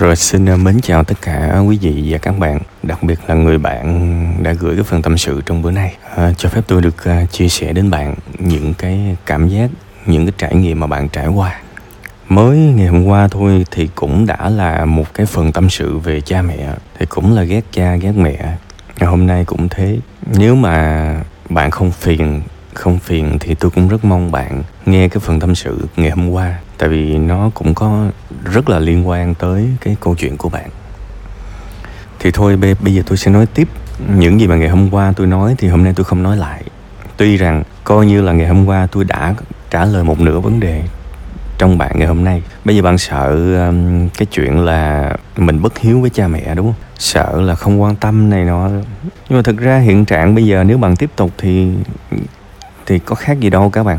Rồi xin ờ, mến chào tất cả quý vị và các bạn, đặc biệt là người bạn đã gửi cái phần tâm sự trong bữa nay. À, cho phép tôi được uh, chia sẻ đến bạn những cái cảm giác, những cái trải nghiệm mà bạn trải qua. Mới ngày hôm qua thôi thì cũng đã là một cái phần tâm sự về cha mẹ, thì cũng là ghét cha ghét mẹ. Ngày hôm nay cũng thế. Nếu mà bạn không phiền không phiền thì tôi cũng rất mong bạn nghe cái phần tâm sự ngày hôm qua tại vì nó cũng có rất là liên quan tới cái câu chuyện của bạn. Thì thôi bây giờ tôi sẽ nói tiếp những gì mà ngày hôm qua tôi nói thì hôm nay tôi không nói lại. Tuy rằng coi như là ngày hôm qua tôi đã trả lời một nửa vấn đề trong bạn ngày hôm nay. Bây giờ bạn sợ um, cái chuyện là mình bất hiếu với cha mẹ đúng không? Sợ là không quan tâm này nọ. Nhưng mà thực ra hiện trạng bây giờ nếu bạn tiếp tục thì thì có khác gì đâu các bạn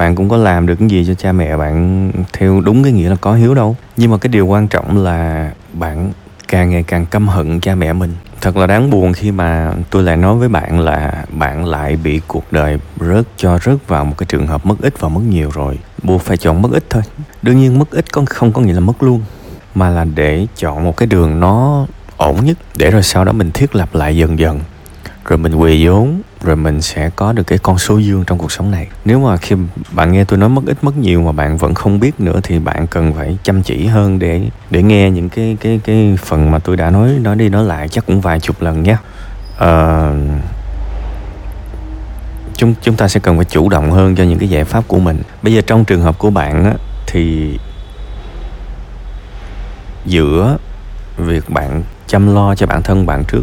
bạn cũng có làm được cái gì cho cha mẹ bạn theo đúng cái nghĩa là có hiếu đâu? Nhưng mà cái điều quan trọng là bạn càng ngày càng căm hận cha mẹ mình. Thật là đáng buồn khi mà tôi lại nói với bạn là bạn lại bị cuộc đời rớt cho rớt vào một cái trường hợp mất ít và mất nhiều rồi. Buộc phải chọn mất ít thôi. Đương nhiên mất ít có, không có nghĩa là mất luôn, mà là để chọn một cái đường nó ổn nhất, để rồi sau đó mình thiết lập lại dần dần rồi mình quỳ vốn rồi mình sẽ có được cái con số dương trong cuộc sống này. Nếu mà khi bạn nghe tôi nói mất ít mất nhiều mà bạn vẫn không biết nữa thì bạn cần phải chăm chỉ hơn để để nghe những cái cái cái phần mà tôi đã nói nói đi nói lại chắc cũng vài chục lần nhé. Uh, chúng chúng ta sẽ cần phải chủ động hơn cho những cái giải pháp của mình. Bây giờ trong trường hợp của bạn á, thì giữa việc bạn chăm lo cho bản thân bạn trước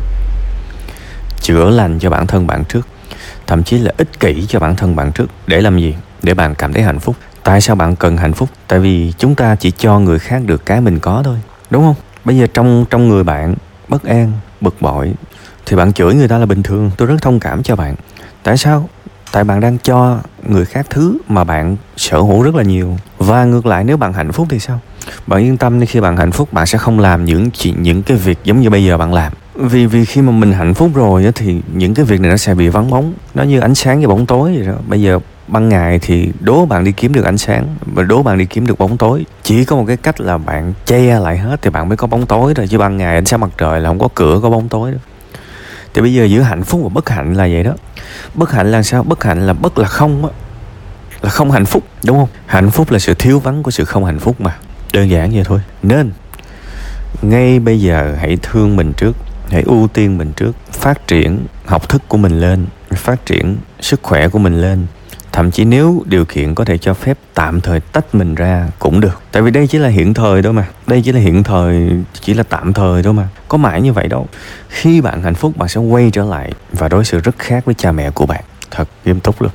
chữa lành cho bản thân bạn trước, thậm chí là ích kỷ cho bản thân bạn trước. Để làm gì? Để bạn cảm thấy hạnh phúc. Tại sao bạn cần hạnh phúc? Tại vì chúng ta chỉ cho người khác được cái mình có thôi, đúng không? Bây giờ trong trong người bạn bất an, bực bội, thì bạn chửi người ta là bình thường. Tôi rất thông cảm cho bạn. Tại sao? Tại bạn đang cho người khác thứ mà bạn sở hữu rất là nhiều. Và ngược lại, nếu bạn hạnh phúc thì sao? Bạn yên tâm khi bạn hạnh phúc, bạn sẽ không làm những chuyện, những cái việc giống như bây giờ bạn làm vì vì khi mà mình hạnh phúc rồi á, thì những cái việc này nó sẽ bị vắng bóng. Nó như ánh sáng và bóng tối vậy đó. Bây giờ ban ngày thì đố bạn đi kiếm được ánh sáng và đố bạn đi kiếm được bóng tối. Chỉ có một cái cách là bạn che lại hết thì bạn mới có bóng tối rồi chứ ban ngày ánh sáng mặt trời là không có cửa, có bóng tối đâu. Thì bây giờ giữa hạnh phúc và bất hạnh là vậy đó. Bất hạnh là sao? Bất hạnh là bất là không á. Là không hạnh phúc, đúng không? Hạnh phúc là sự thiếu vắng của sự không hạnh phúc mà. Đơn giản vậy thôi. Nên, ngay bây giờ hãy thương mình trước hãy ưu tiên mình trước, phát triển học thức của mình lên phát triển sức khỏe của mình lên. Thậm chí nếu điều kiện có thể cho phép tạm thời tách mình ra cũng được. Tại vì đây chỉ là hiện thời thôi mà. Đây chỉ là hiện thời, chỉ là tạm thời thôi mà. Có mãi như vậy đâu. Khi bạn hạnh phúc, bạn sẽ quay trở lại và đối xử rất khác với cha mẹ của bạn. Thật nghiêm túc luôn.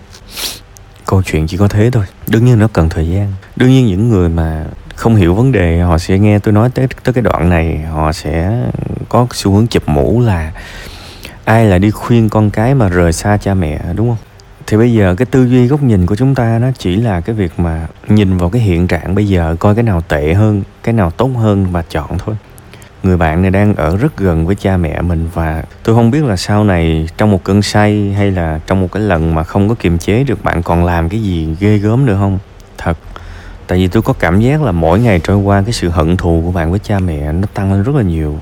Câu chuyện chỉ có thế thôi. Đương nhiên nó cần thời gian. Đương nhiên những người mà không hiểu vấn đề, họ sẽ nghe tôi nói tới tới cái đoạn này, họ sẽ có xu hướng chụp mũ là ai là đi khuyên con cái mà rời xa cha mẹ, đúng không? Thì bây giờ cái tư duy góc nhìn của chúng ta nó chỉ là cái việc mà nhìn vào cái hiện trạng bây giờ, coi cái nào tệ hơn, cái nào tốt hơn và chọn thôi. Người bạn này đang ở rất gần với cha mẹ mình và tôi không biết là sau này trong một cơn say hay là trong một cái lần mà không có kiềm chế được, bạn còn làm cái gì ghê gớm nữa không? Thật, tại vì tôi có cảm giác là mỗi ngày trôi qua cái sự hận thù của bạn với cha mẹ nó tăng lên rất là nhiều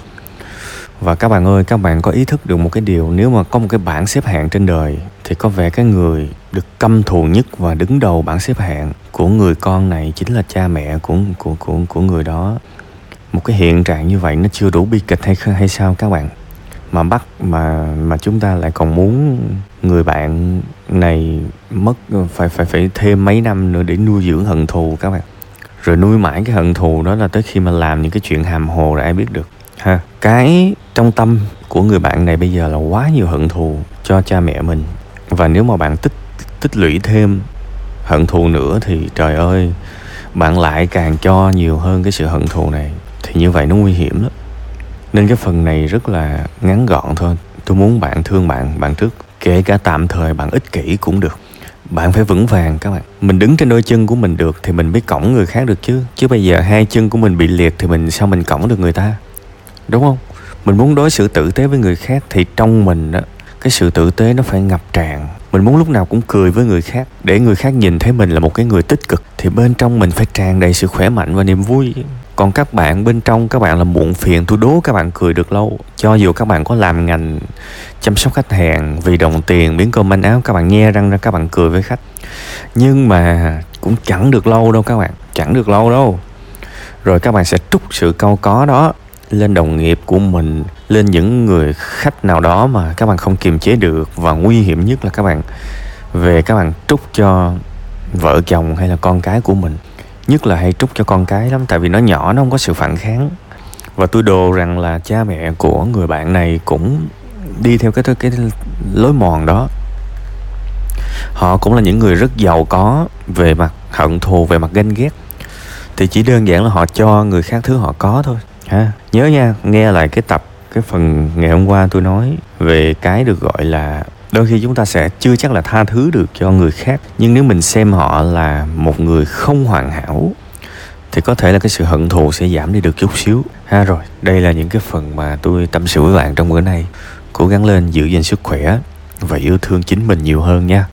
và các bạn ơi, các bạn có ý thức được một cái điều, nếu mà có một cái bảng xếp hạng trên đời, thì có vẻ cái người được căm thù nhất và đứng đầu bảng xếp hạng của người con này chính là cha mẹ của của của của người đó. Một cái hiện trạng như vậy nó chưa đủ bi kịch hay hay sao các bạn? Mà bắt, mà mà chúng ta lại còn muốn người bạn này mất, phải phải phải thêm mấy năm nữa để nuôi dưỡng hận thù các bạn. Rồi nuôi mãi cái hận thù đó là tới khi mà làm những cái chuyện hàm hồ là ai biết được ha, cái trong tâm của người bạn này bây giờ là quá nhiều hận thù cho cha mẹ mình. Và nếu mà bạn tích tích lũy thêm hận thù nữa thì trời ơi, bạn lại càng cho nhiều hơn cái sự hận thù này. Thì như vậy nó nguy hiểm lắm. Nên cái phần này rất là ngắn gọn thôi. Tôi muốn bạn thương bạn bạn trước kể cả tạm thời, bạn ích kỷ cũng được. Bạn phải vững vàng các bạn. Mình đứng trên đôi chân của mình được thì mình mới cõng người khác được chứ. Chứ bây giờ hai chân của mình bị liệt thì mình sao mình cõng được người ta? Đúng không? Mình muốn đối xử tử tế với người khác thì trong mình đó cái sự tử tế nó phải ngập tràn. Mình muốn lúc nào cũng cười với người khác. Để người khác nhìn thấy mình là một cái người tích cực, thì bên trong mình phải tràn đầy sự khỏe mạnh và niềm vui. Còn các bạn bên trong, các bạn là muộn phiền, tôi đố các bạn cười được lâu. Cho dù các bạn có làm ngành chăm sóc khách hàng, vì đồng tiền, miếng cơm manh áo, các bạn nghe răng ra, các bạn cười với khách. Nhưng mà cũng chẳng được lâu đâu các bạn, chẳng được lâu đâu. Rồi các bạn sẽ trút sự câu có đó lên đồng nghiệp của mình, lên những người khách nào đó mà các bạn không kiềm chế được. Và nguy hiểm nhất là các bạn, về các bạn trút cho vợ chồng hay là con cái của mình. Nhất là hay trút cho con cái lắm, tại vì nó nhỏ, nó không có sự phản kháng. Và tôi đồ rằng là cha mẹ của người bạn này cũng đi theo cái cái lối mòn đó. Họ cũng là những người rất giàu có về mặt hận thù, về mặt ganh ghét. Thì chỉ đơn giản là họ cho người khác thứ họ có thôi ha nhớ nha, nghe lại cái tập, cái phần ngày hôm qua tôi nói về cái được gọi là đôi khi chúng ta sẽ chưa chắc là tha thứ được cho người khác, nhưng nếu mình xem họ là một người không hoàn hảo thì có thể là cái sự hận thù sẽ giảm đi được chút xíu. Ha, rồi, đây là những cái phần mà tôi tâm sự với bạn trong bữa nay. Cố gắng lên giữ gìn sức khỏe và yêu thương chính mình nhiều hơn nha.